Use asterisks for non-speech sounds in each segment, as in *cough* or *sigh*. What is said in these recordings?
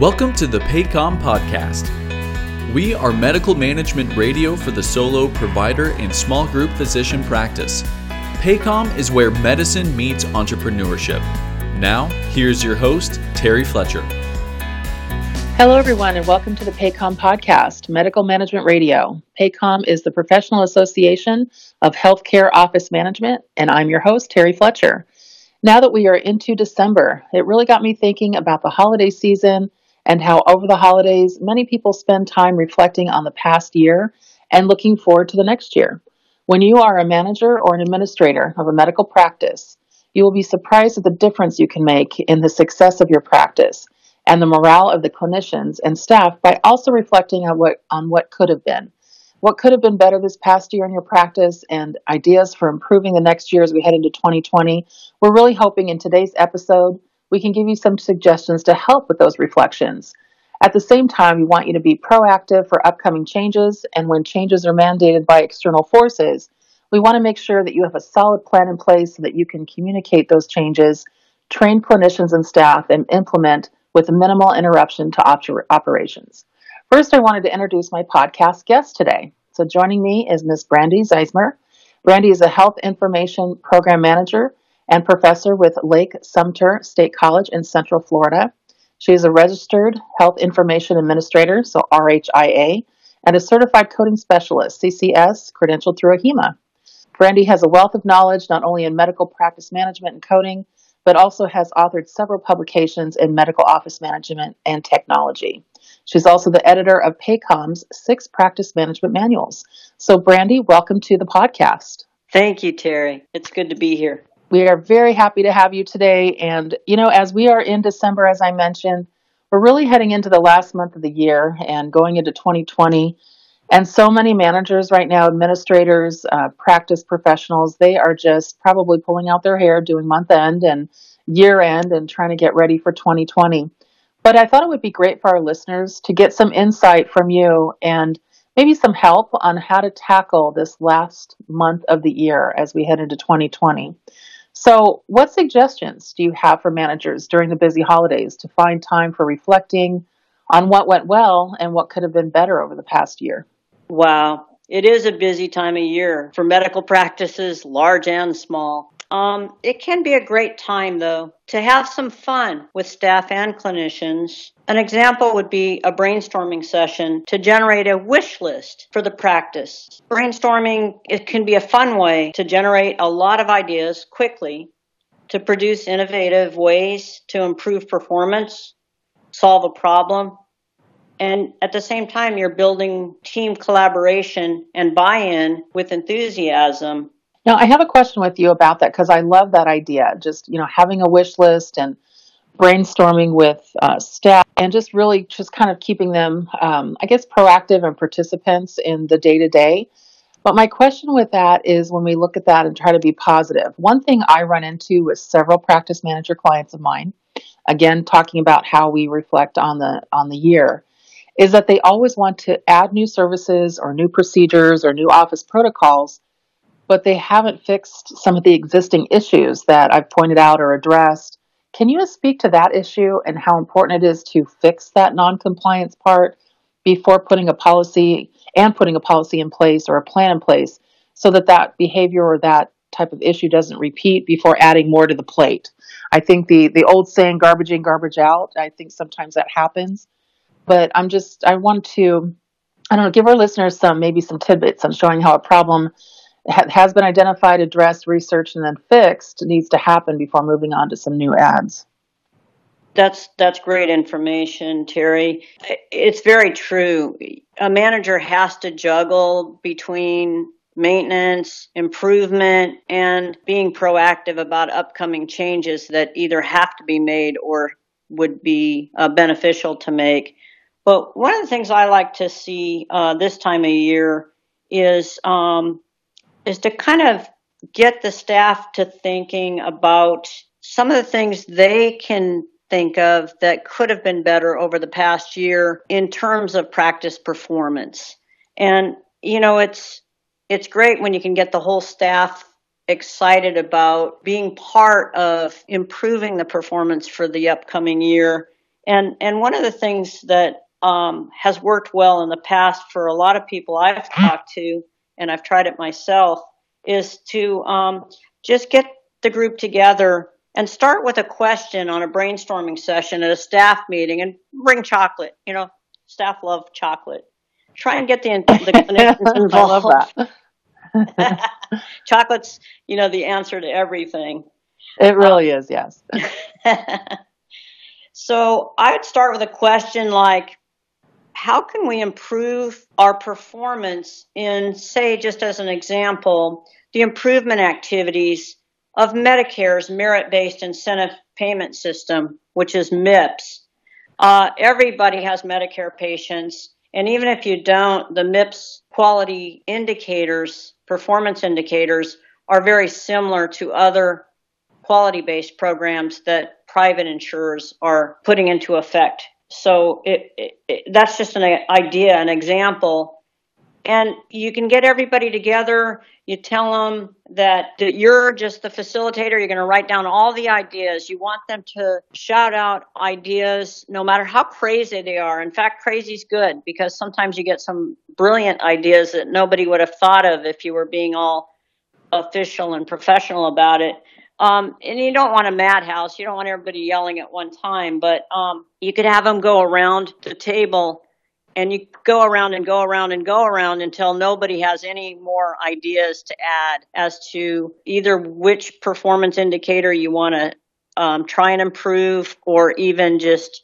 Welcome to the PAHCOM Podcast. We are medical management radio for the solo provider and small group physician practice. PAHCOM is where medicine meets entrepreneurship. Now, here's your host, Terry Fletcher. Hello, everyone, and welcome to the PAHCOM Podcast, Medical Management Radio. PAHCOM is the professional association of healthcare office management, and I'm your host, Terry Fletcher. Now that we are into December, it really got me thinking about the holiday season and how over the holidays, many people spend time reflecting on the past year and looking forward to the next year. When you are a manager or an administrator of a medical practice, you will be surprised at the difference you can make in the success of your practice and the morale of the clinicians and staff by also reflecting on what on what could have been. What could have been better this past year in your practice and ideas for improving the next year as we head into 2020. We're really hoping in today's episode we can give you some suggestions to help with those reflections. At the same time, we want you to be proactive for upcoming changes, and when changes are mandated by external forces, we want to make sure that you have a solid plan in place so that you can communicate those changes, train clinicians and staff, and implement with minimal interruption to op- operations. First, I wanted to introduce my podcast guest today. So, joining me is Ms. Brandy Ziesmer. Brandy is a health information program manager and professor with Lake Sumter State College in Central Florida. She is a registered health information administrator, so RHIA, and a certified coding specialist, CCS, credentialed through AHIMA. Brandy has a wealth of knowledge not only in medical practice management and coding, but also has authored several publications in medical office management and technology. She's also the editor of PAHCOM's six practice management manuals. So, Brandy, welcome to the podcast. Thank you, Terry. It's good to be here. We are very happy to have you today. And, you know, as we are in December, as I mentioned, we're really heading into the last month of the year and going into 2020. And so many managers right now, administrators, uh, practice professionals, they are just probably pulling out their hair doing month end and year end and trying to get ready for 2020. But I thought it would be great for our listeners to get some insight from you and maybe some help on how to tackle this last month of the year as we head into 2020. So, what suggestions do you have for managers during the busy holidays to find time for reflecting on what went well and what could have been better over the past year? Wow, it is a busy time of year for medical practices, large and small. Um, it can be a great time, though, to have some fun with staff and clinicians. An example would be a brainstorming session to generate a wish list for the practice. Brainstorming it can be a fun way to generate a lot of ideas quickly to produce innovative ways to improve performance, solve a problem, and at the same time you're building team collaboration and buy-in with enthusiasm now, I have a question with you about that because I love that idea. Just, you know, having a wish list and brainstorming with uh, staff and just really just kind of keeping them, um, I guess, proactive and participants in the day to day. But my question with that is when we look at that and try to be positive, one thing I run into with several practice manager clients of mine, again, talking about how we reflect on the on the year, is that they always want to add new services or new procedures or new office protocols but they haven't fixed some of the existing issues that I've pointed out or addressed. Can you speak to that issue and how important it is to fix that non-compliance part before putting a policy and putting a policy in place or a plan in place so that that behavior or that type of issue doesn't repeat before adding more to the plate? I think the the old saying garbage in garbage out, I think sometimes that happens. But I'm just I want to I don't know, give our listeners some maybe some tidbits on showing how a problem has been identified, addressed, researched, and then fixed needs to happen before moving on to some new ads. That's that's great information, Terry. It's very true. A manager has to juggle between maintenance, improvement, and being proactive about upcoming changes that either have to be made or would be uh, beneficial to make. But one of the things I like to see uh, this time of year is um, is to kind of get the staff to thinking about some of the things they can think of that could have been better over the past year in terms of practice performance. And you know, it's it's great when you can get the whole staff excited about being part of improving the performance for the upcoming year And and one of the things that um, has worked well in the past for a lot of people I've talked to, and I've tried it myself, is to um, just get the group together and start with a question on a brainstorming session at a staff meeting and bring chocolate. You know, staff love chocolate. Try and get the, the *laughs* clinicians involved. I love that. *laughs* Chocolate's, you know, the answer to everything. It really um, is, yes. *laughs* so I would start with a question like, how can we improve our performance in, say, just as an example, the improvement activities of Medicare's merit based incentive payment system, which is MIPS? Uh, everybody has Medicare patients, and even if you don't, the MIPS quality indicators, performance indicators, are very similar to other quality based programs that private insurers are putting into effect so it, it, it, that's just an idea, an example. And you can get everybody together. You tell them that, you're just the facilitator. You're going to write down all the ideas. You want them to shout out ideas, no matter how crazy they are. In fact, crazy's good because sometimes you get some brilliant ideas that nobody would have thought of if you were being all official and professional about it. Um, and you don't want a madhouse. You don't want everybody yelling at one time, but um, you could have them go around the table and you go around and go around and go around until nobody has any more ideas to add as to either which performance indicator you want to um, try and improve or even just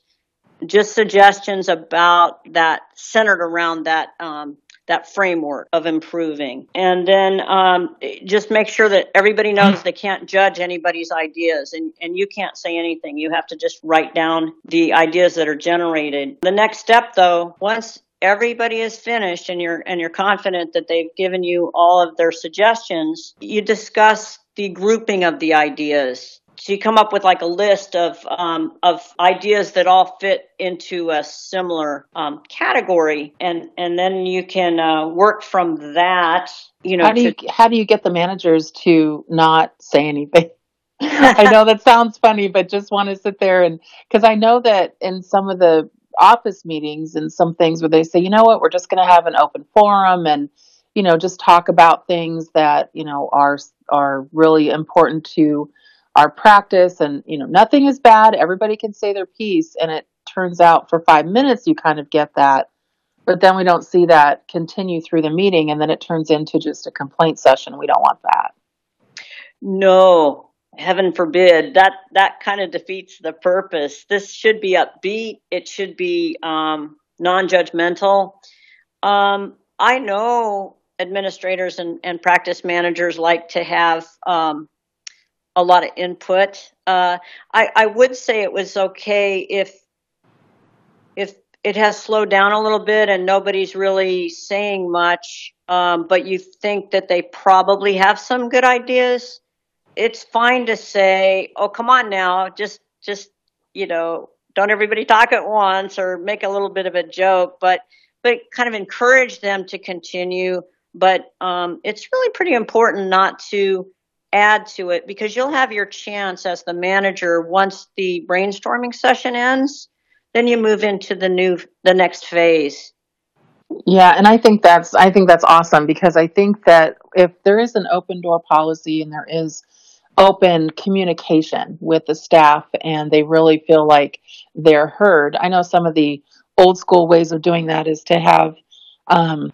just suggestions about that centered around that um, that framework of improving. And then um, just make sure that everybody knows they can't judge anybody's ideas and, and you can't say anything. You have to just write down the ideas that are generated. The next step though, once everybody is finished and you're and you're confident that they've given you all of their suggestions, you discuss the grouping of the ideas so you come up with like a list of um, of ideas that all fit into a similar um, category, and and then you can uh, work from that. You know, how do you to, how do you get the managers to not say anything? *laughs* I know that sounds funny, but just want to sit there and because I know that in some of the office meetings and some things where they say, you know what, we're just going to have an open forum and you know just talk about things that you know are are really important to our practice and you know nothing is bad. Everybody can say their piece and it turns out for five minutes you kind of get that. But then we don't see that continue through the meeting and then it turns into just a complaint session. We don't want that. No heaven forbid. That that kind of defeats the purpose. This should be upbeat. It should be um, non-judgmental. Um, i know administrators and, and practice managers like to have um, a lot of input. Uh, I, I would say it was okay if if it has slowed down a little bit and nobody's really saying much, um, but you think that they probably have some good ideas. It's fine to say, "Oh, come on now, just just you know, don't everybody talk at once," or make a little bit of a joke, but but kind of encourage them to continue. But um, it's really pretty important not to add to it because you'll have your chance as the manager once the brainstorming session ends then you move into the new the next phase. Yeah and i think that's i think that's awesome because i think that if there is an open door policy and there is open communication with the staff and they really feel like they're heard i know some of the old school ways of doing that is to have um,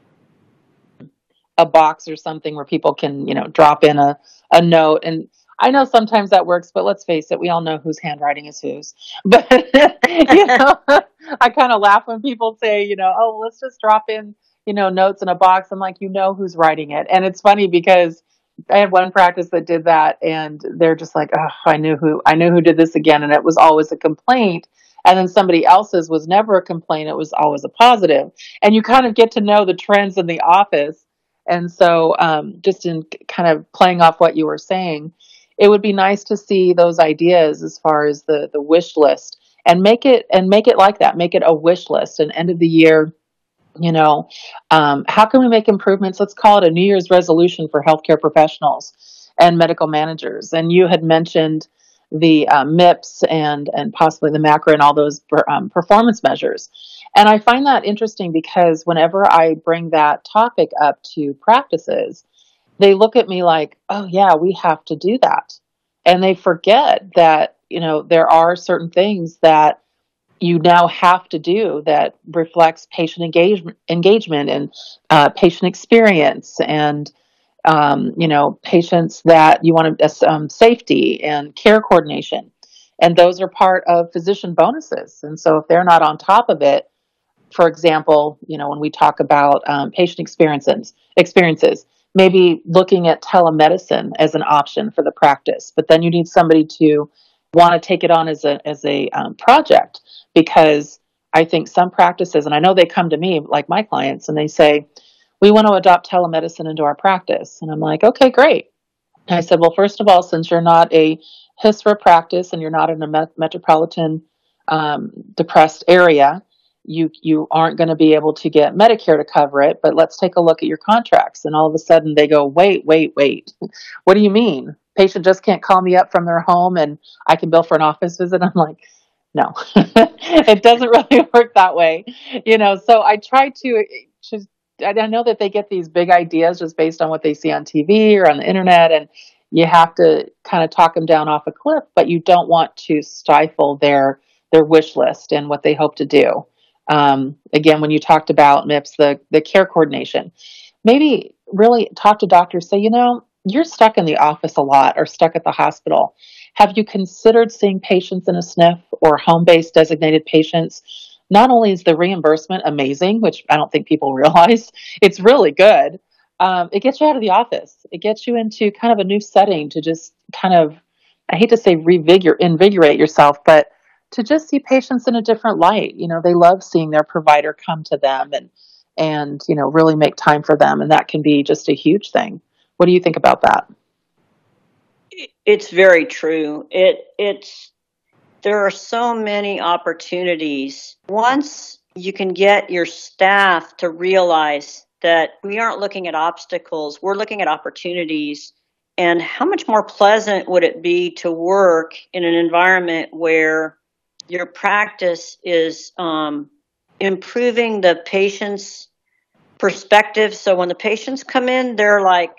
a box or something where people can you know drop in a a note and I know sometimes that works, but let's face it, we all know whose handwriting is whose. *laughs* But you know, *laughs* I kind of laugh when people say, you know, oh, let's just drop in, you know, notes in a box. I'm like, you know, who's writing it, and it's funny because I had one practice that did that, and they're just like, oh, I knew who, I knew who did this again, and it was always a complaint. And then somebody else's was never a complaint; it was always a positive. And you kind of get to know the trends in the office and so, um, just in kind of playing off what you were saying, it would be nice to see those ideas as far as the the wish list and make it and make it like that. Make it a wish list. An end of the year, you know, um, how can we make improvements? Let's call it a New Year's resolution for healthcare professionals and medical managers. And you had mentioned the uh, MIPS and and possibly the MACRA and all those um, performance measures. And I find that interesting because whenever I bring that topic up to practices, they look at me like, "Oh yeah, we have to do that," and they forget that you know there are certain things that you now have to do that reflects patient engagement, engagement and uh, patient experience and um, you know patients that you want to um, safety and care coordination. And those are part of physician bonuses. And so if they're not on top of it for example you know when we talk about um, patient experiences experiences maybe looking at telemedicine as an option for the practice but then you need somebody to want to take it on as a as a um, project because I think some practices, and I know they come to me like my clients, and they say, "We want to adopt telemedicine into our practice," and I'm like, "Okay, great." And I said, "Well, first of all, since you're not a HISRA practice and you're not in a met- metropolitan um, depressed area, you you aren't going to be able to get Medicare to cover it. But let's take a look at your contracts." And all of a sudden, they go, "Wait, wait, wait! what do you mean? patient just can't call me up from their home and I can bill for an office visit. *laughs* I'm like, no, *laughs* it doesn't really *laughs* work that way, you know. So I try to eh, just. I know that they get these big ideas just based on what they see on TV or on the internet, and you have to kind of talk them down off a cliff. But you don't want to stifle their their wish list and what they hope to do. Um, again, when you talked about MIPS, the the care coordination, maybe really talk to doctors. Say, you know, you're stuck in the office a lot or stuck at the hospital. Have you considered seeing patients in a SNF or home based designated patients? Not only is the reimbursement amazing, which I don't think people *laughs* realize, it's really good. Um, it gets you out of the office. It gets you into kind of a new setting to just kind of, I hate to say revigor, invigorate yourself, but to just see patients in a different light. You know, they love seeing their provider come to them and, and, you know, really make time for them. And that can be just a huge thing. What do you think about that? It's very true. It it's there are so many opportunities. Once you can get your staff to realize that we aren't looking at obstacles, we're looking at opportunities. And how much more pleasant would it be to work in an environment where your practice is um, improving the patient's perspective? So when the patients come in, they're like,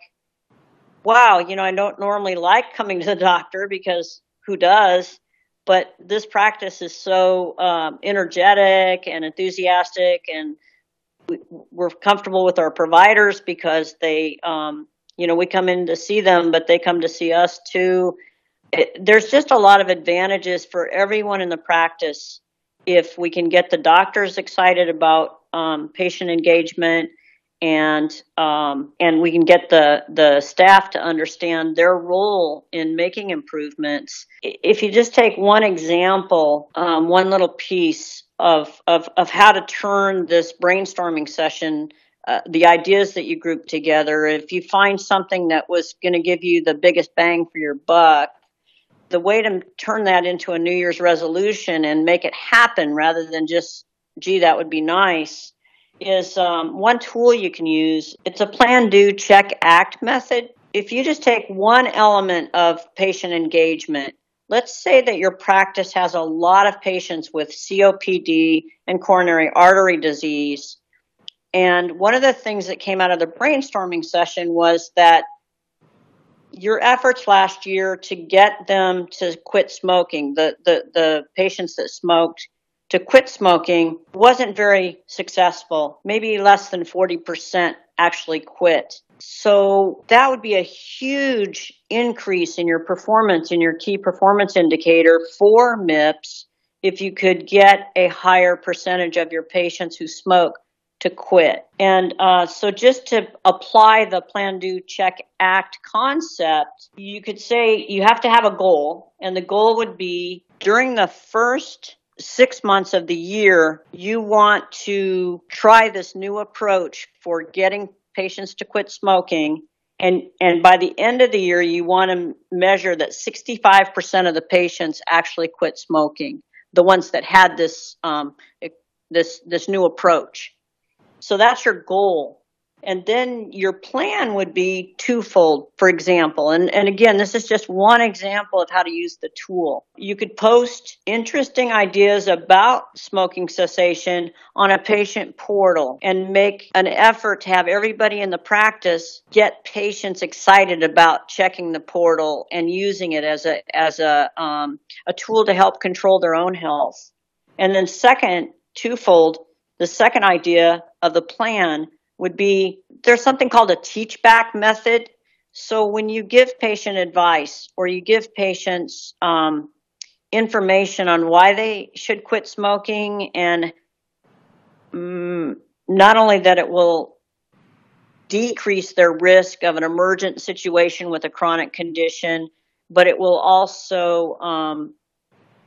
wow, you know, I don't normally like coming to the doctor because who does? But this practice is so um, energetic and enthusiastic, and we, are comfortable with our providers because they, um, you know, we come in to see them, but they come to see us too. It, there's just a lot of advantages for everyone in the practice if we can get the doctors excited about um, patient engagement and um, and we can get the the staff to understand their role in making improvements. If you just take one example, um, one little piece of, of of how to turn this brainstorming session. Uh, the ideas that you group together, if you find something that was going to give you the biggest bang for your buck, the way to turn that into a New Year's resolution and make it happen rather than just, gee, that would be nice, is um, one tool you can use. It's a plan, do, check, act method. If you just take one element of patient engagement, let's say that your practice has a lot of patients with COPD and coronary artery disease. And one of the things that came out of the brainstorming session was that your efforts last year to get them to quit smoking, the, the, the patients that smoked, to quit smoking wasn't very successful. Maybe less than 40% actually quit. So that would be a huge increase in your performance in your key performance indicator for MIPS if you could get a higher percentage of your patients who smoke to quit. And uh, so, just to apply the plan, do, check, act concept, you could say you have to have a goal, and the goal would be during the first six months of the year, you want to try this new approach for getting patients to quit smoking. And, and by the end of the year, you want to measure that 65% of the patients actually quit smoking, the ones that had this, um, this, this new approach. So that's your goal. And then your plan would be twofold, for example. And, and again, this is just one example of how to use the tool. You could post interesting ideas about smoking cessation on a patient portal and make an effort to have everybody in the practice get patients excited about checking the portal and using it as a, as a, um, a tool to help control their own health. And then second, twofold, the second idea of the plan would be there's something called a teach back method. So when you give patient advice or you give patients um, information on why they should quit smoking and um, not only that it will decrease their risk of an emergent situation with a chronic condition, but it will also um,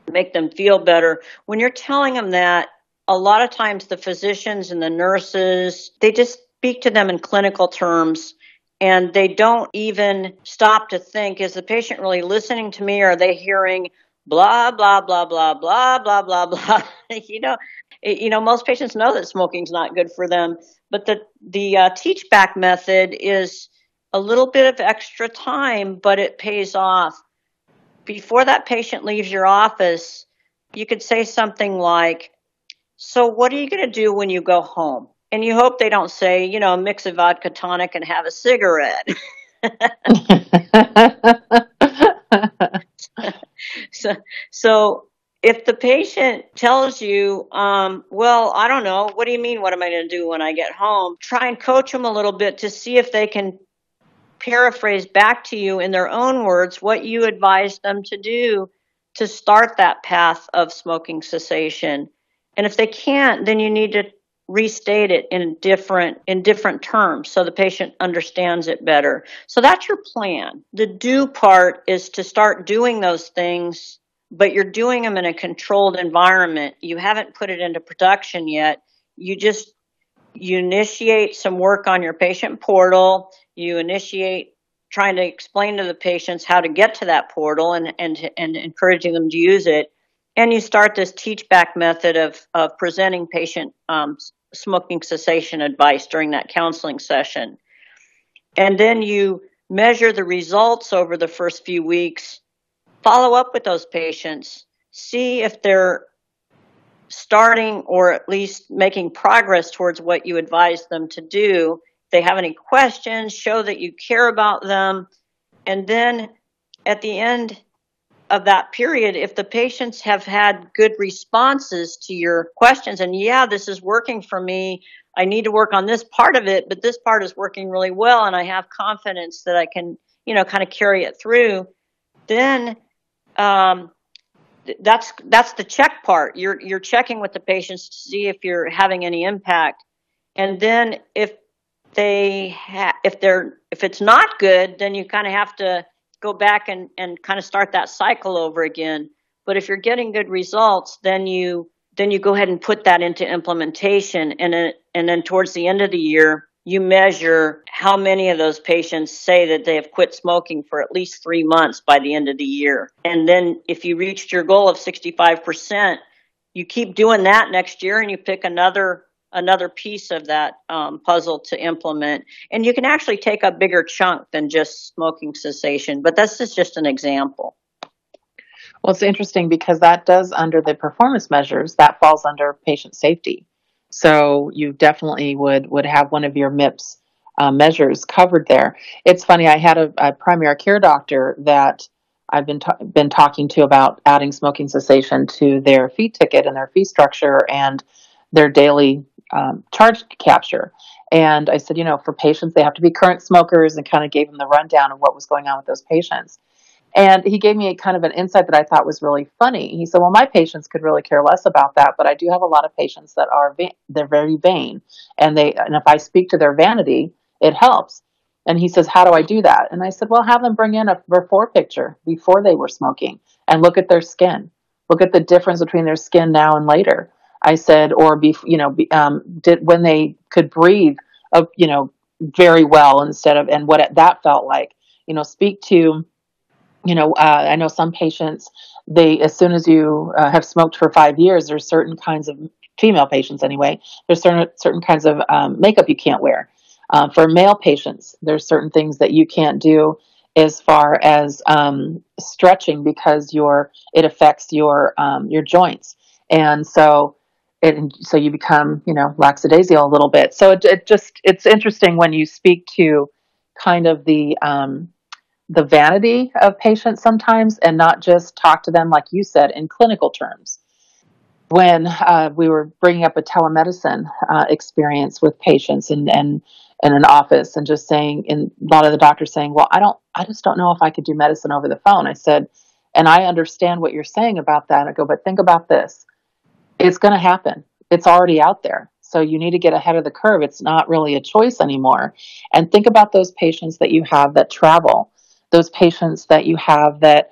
make them feel better. When you're telling them that, a lot of times the physicians and the nurses, they just speak to them in clinical terms and they don't even stop to think is the patient really listening to me? are they hearing blah, blah, blah, blah, blah, blah, blah, blah? *laughs* you know, you know, most patients know that smoking's not good for them, but the the uh, teach back method is a little bit of extra time, but it pays off. Before that patient leaves your office, you could say something like, so what are you going to do when you go home and you hope they don't say, you know, mix a vodka tonic and have a cigarette. so, so if the patient tells you, um, well, I don't know, what do you mean? What am I going to do when I get home? Try and coach them a little bit to see if they can paraphrase back to you in their own words what you advised them to do to start that path of smoking cessation. And if they can't, then you need to restate it in different in different terms so the patient understands it better. So that's your plan. The do part is to start doing those things but you're doing them in a controlled environment. You haven't put it into production yet. You just you initiate some work on your patient portal. You initiate trying to explain to the patients how to get to that portal and and and encouraging them to use it and you start this teach back method of, of presenting patient um, smoking cessation advice during that counseling session. And then you measure the results over the first few weeks, follow up with those patients, see if they're starting or at least making progress towards what you advised them to do. If they have any questions, show that you care about them. And then at the end, of that period, if the patients have had good responses to your questions and yeah, this is working for me, I need to work on this part of it, but this part is working really well and I have confidence that I can, you know, kind of carry it through, then um, that's that's the check part. You're you're checking with the patients to see if you're having any impact, and then if they ha- if they're if it's not good, then you kind of have to go back and, and kind of start that cycle over again. But if you're getting good results, then you then you go ahead and put that into implementation, and then, and then towards the end of the year, you measure how many of those patients say that they have quit smoking for at least three months by the end of the year. And then if you reached your goal of 65%, you keep doing that next year and you pick another another piece of that um, puzzle to implement. And you can actually take a bigger chunk than just smoking cessation, but this is just an example. Well, it's interesting because that does under the performance measures that falls under patient safety. So you definitely would would have one of your MIPS uh, measures covered there. It's funny. I had a, a primary care doctor that I've been ta- been talking to about adding smoking cessation to their fee ticket and their fee structure and their daily um, charge capture. And I said, you know, for patients, they have to be current smokers and kind of gave him the rundown of what was going on with those patients. And he gave me a kind of an insight that I thought was really funny. He said, "Well, my patients could really care less about that, but I do have a lot of patients that are va- they're very vain, and they and if I speak to their vanity, it helps." And he says, "How do I do that?" And I said, "Well, have them bring in a before picture before they were smoking and look at their skin. Look at the difference between their skin now and later. I said, or be, you know, be, um, did when they could breathe, uh, you know, very well instead of, and what it, that felt like, you know, speak to, you know, uh, I know some patients, they, as soon as you uh, have smoked for five years, there's certain kinds of female patients anyway, there's certain, certain kinds of um, makeup you can't wear. Uh, for male patients, there's certain things that you can't do as far as um, stretching because your it affects your um, your joints, and so it so you become you know lackadaisical a little bit. So it, it just it's interesting when you speak to kind of the um, the vanity of patients sometimes, and not just talk to them like you said in clinical terms. When uh, we were bringing up a telemedicine uh, experience with patients and and in an office and just saying, and a lot of the doctors saying, well, I don't, I just don't know if I could do medicine over the phone. I said, and I understand what you're saying about that. I go, but think about this. It's going to happen. It's already out there. So you need to get ahead of the curve. It's not really a choice anymore. And think about those patients that you have that travel, those patients that you have that,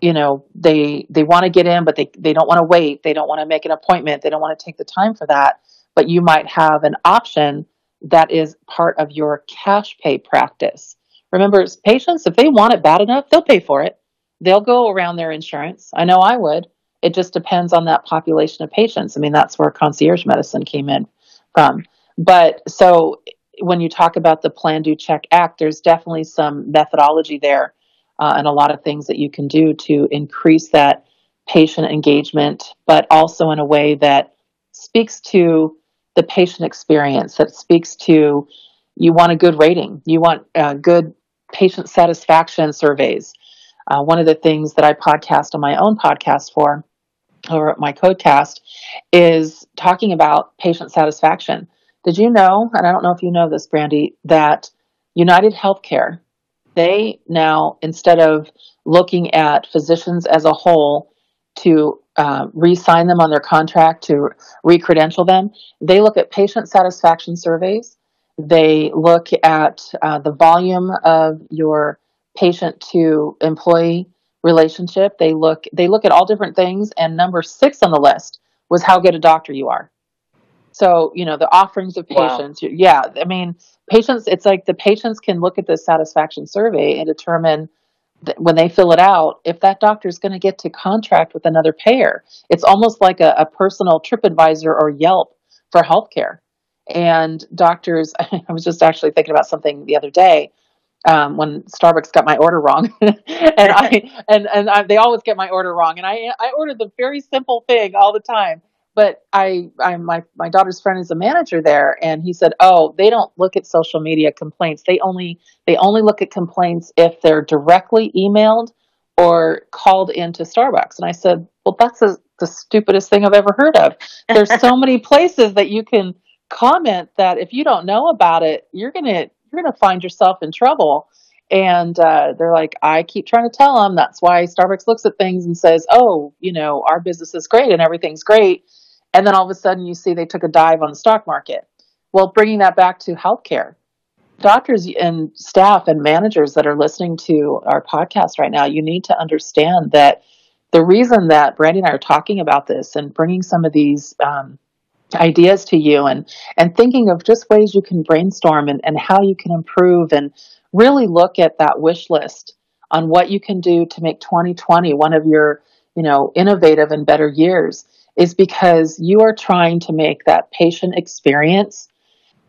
you know, they they want to get in, but they, they don't want to wait. They don't want to make an appointment. They don't want to take the time for that. But you might have an option that is part of your cash pay practice. Remember, patients, if they want it bad enough, they'll pay for it. They'll go around their insurance. I know I would. It just depends on that population of patients. I mean, that's where concierge medicine came in from. But so when you talk about the Plan, Do, Check, Act, there's definitely some methodology there uh, and a lot of things that you can do to increase that patient engagement, but also in a way that speaks to the patient experience that speaks to you want a good rating, you want uh, good patient satisfaction surveys. Uh, one of the things that I podcast on my own podcast for, or my codecast, is talking about patient satisfaction. Did you know, and I don't know if you know this, Brandy, that United Healthcare, they now, instead of looking at physicians as a whole to uh, re-sign them on their contract to re-credential them. They look at patient satisfaction surveys. They look at uh, the volume of your patient to employee relationship. They look they look at all different things, and number six on the list was how good a doctor you are. So you know the offerings of patients. Wow. Yeah, I mean patients. It's like the patients can look at the satisfaction survey and determine when they fill it out, if that doctor is going to get to contract with another payer, it's almost like a, a personal TripAdvisor or Yelp for healthcare. And doctors, *laughs* I was just actually thinking about something the other day um, when Starbucks got my order wrong, *laughs* and I and and I, they always get my order wrong, and I I ordered the very simple thing all the time, but I, I my my daughter's friend is a manager there, and he said, "Oh, they don't look at social media complaints. They only they only look at complaints if they're directly emailed or called into Starbucks." And I said, "Well, that's a, the stupidest thing I've ever heard of. There's so *laughs* many places that you can comment that if you don't know about it, you're gonna you're gonna find yourself in trouble." And uh, they're like, I keep trying to tell them that's why Starbucks looks at things and says, "Oh, you know, our business is great and everything's great." And then all of a sudden you see they took a dive on the stock market. Well, bringing that back to healthcare, doctors and staff and managers that are listening to our podcast right now, you need to understand that the reason that Brandy and I are talking about this and bringing some of these um, ideas to you and and thinking of just ways you can brainstorm and, and how you can improve and really look at that wish list on what you can do to make 2020 one of your you know innovative and better years is because you are trying to make that patient experience,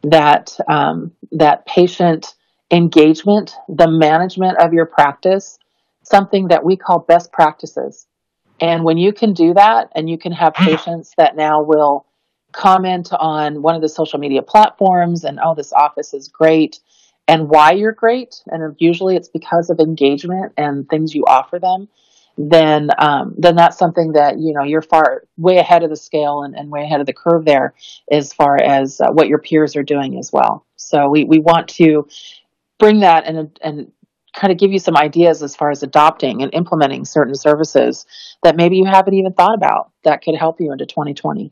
that um, that patient engagement, the management of your practice, something that we call best practices. And when you can do that, and you can have patients that now will comment on one of the social media platforms, and oh, this office is great, and why you're great, and usually it's because of engagement and things you offer them then um, then that's something that you know you're far way ahead of the scale and, and way ahead of the curve there as far as uh, what your peers are doing as well. So we, we want to bring that and and kind of give you some ideas as far as adopting and implementing certain services that maybe you haven't even thought about that could help you into 2020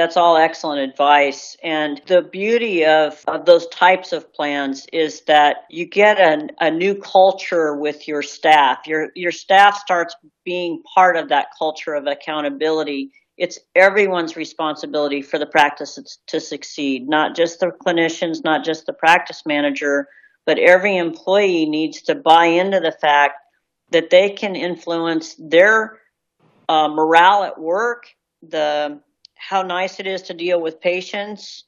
that's all excellent advice. And the beauty of, of those types of plans is that you get an, a new culture with your staff. Your, your staff starts being part of that culture of accountability. It's everyone's responsibility for the practice to succeed, not just the clinicians, not just the practice manager, but every employee needs to buy into the fact that they can influence their uh, morale at work, the how nice it is to deal with patients,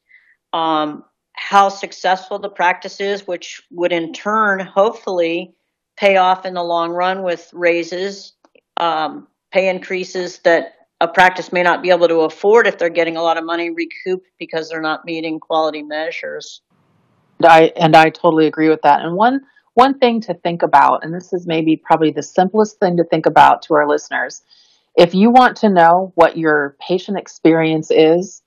um, how successful the practice is, which would in turn hopefully pay off in the long run with raises, um, pay increases that a practice may not be able to afford if they're getting a lot of money recouped because they're not meeting quality measures. I and I totally agree with that. And one one thing to think about, and this is maybe probably the simplest thing to think about to our listeners, if you want to know what your patient experience is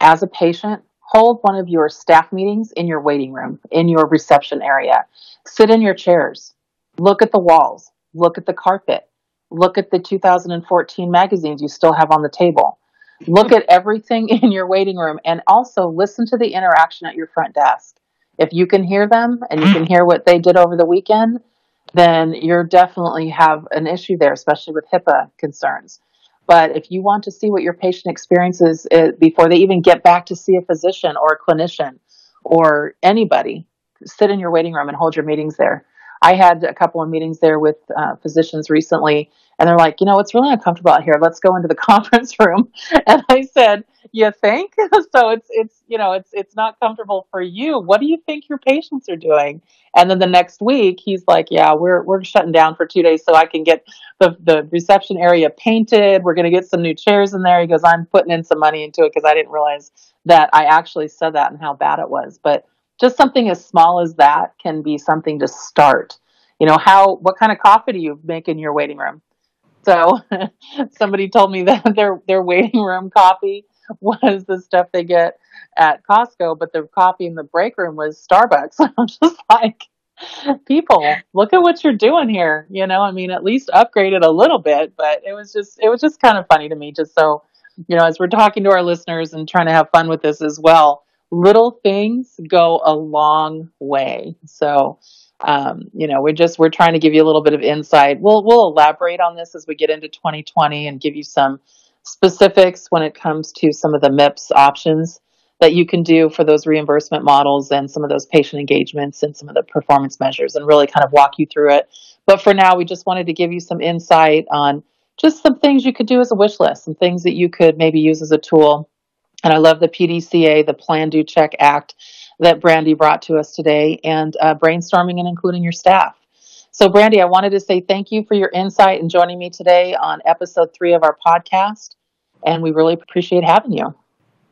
as a patient, hold one of your staff meetings in your waiting room, in your reception area. Sit in your chairs. Look at the walls. Look at the carpet. Look at the 2014 magazines you still have on the table. Look at everything *laughs* in your waiting room and also listen to the interaction at your front desk. If you can hear them and you can hear what they did over the weekend, then you're definitely have an issue there, especially with HIPAA concerns. But if you want to see what your patient experiences uh, before they even get back to see a physician or a clinician or anybody, sit in your waiting room and hold your meetings there. I had a couple of meetings there with uh, physicians recently, and they're like, you know, it's really uncomfortable out here. Let's go into the *laughs* conference room. And I said, you think? *laughs* so it's it's you know it's it's not comfortable for you. What do you think your patients are doing? And then the next week he's like, yeah, we're we're shutting down for two days so I can get the the reception area painted. We're gonna get some new chairs in there. He goes, I'm putting in some money into it because I didn't realize that I actually said that and how bad it was. But just something as small as that can be something to start. You know, how what kind of coffee do you make in your waiting room? So *laughs* somebody told me that *laughs* their their waiting room coffee was the stuff they get at Costco, but the coffee in the break room was Starbucks. *laughs* I'm just like, people, look at what you're doing here. You know, I mean, at least upgrade it a little bit, but it was just, it was just kind of funny to me. Just so, you know, as we're talking to our listeners and trying to have fun with this as well, little things go a long way. So, um, you know, we're just we're trying to give you a little bit of insight. We'll we'll elaborate on this as we get into 2020 and give you some specifics when it comes to some of the MIPS options that you can do for those reimbursement models and some of those patient engagements and some of the performance measures and really kind of walk you through it. But for now, we just wanted to give you some insight on just some things you could do as a wish list, some things that you could maybe use as a tool. And I love the PDCA, the Plan Do Check Act that Brandy brought to us today, and uh, brainstorming and including your staff. So, Brandy, I wanted to say thank you for your insight and joining me today on episode three of our podcast. And we really appreciate having you.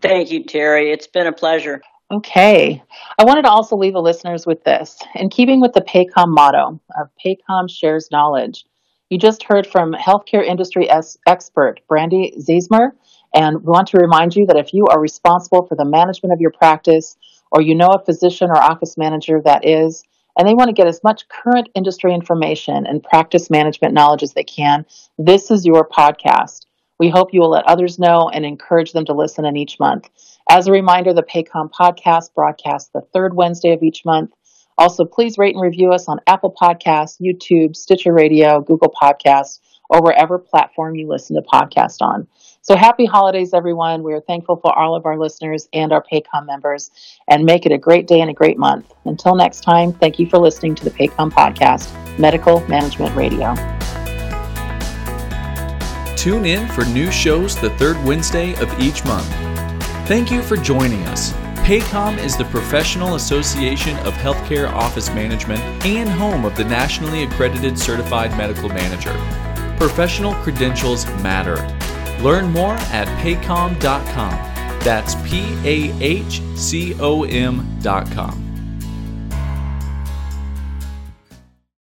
Thank you, Terry. It's been a pleasure. Okay. I wanted to also leave the listeners with this. In keeping with the PAHCOM motto of PAHCOM shares knowledge, you just heard from healthcare industry expert Brandy Ziesmer, and we want to remind you that if you are responsible for the management of your practice, or you know a physician or office manager that is, and they want to get as much current industry information and practice management knowledge as they can, this is your podcast. We hope you will let others know and encourage them to listen in each month. As a reminder, the PAHCOM podcast broadcasts the third Wednesday of each month. Also, please rate and review us on Apple Podcasts, YouTube, Stitcher Radio, Google Podcasts, or wherever platform you listen to podcasts on. So happy holidays, everyone. We are thankful for all of our listeners and our PAHCOM members, and make it a great day and a great month. Until next time, thank you for listening to the PAHCOM podcast, Medical Management Radio. Tune in for new shows the third Wednesday of each month. Thank you for joining us. PAHCOM is the professional association of healthcare office management and home of the nationally accredited certified medical manager. Professional credentials matter. Learn more at pahcom.com. That's P A H C O M.com.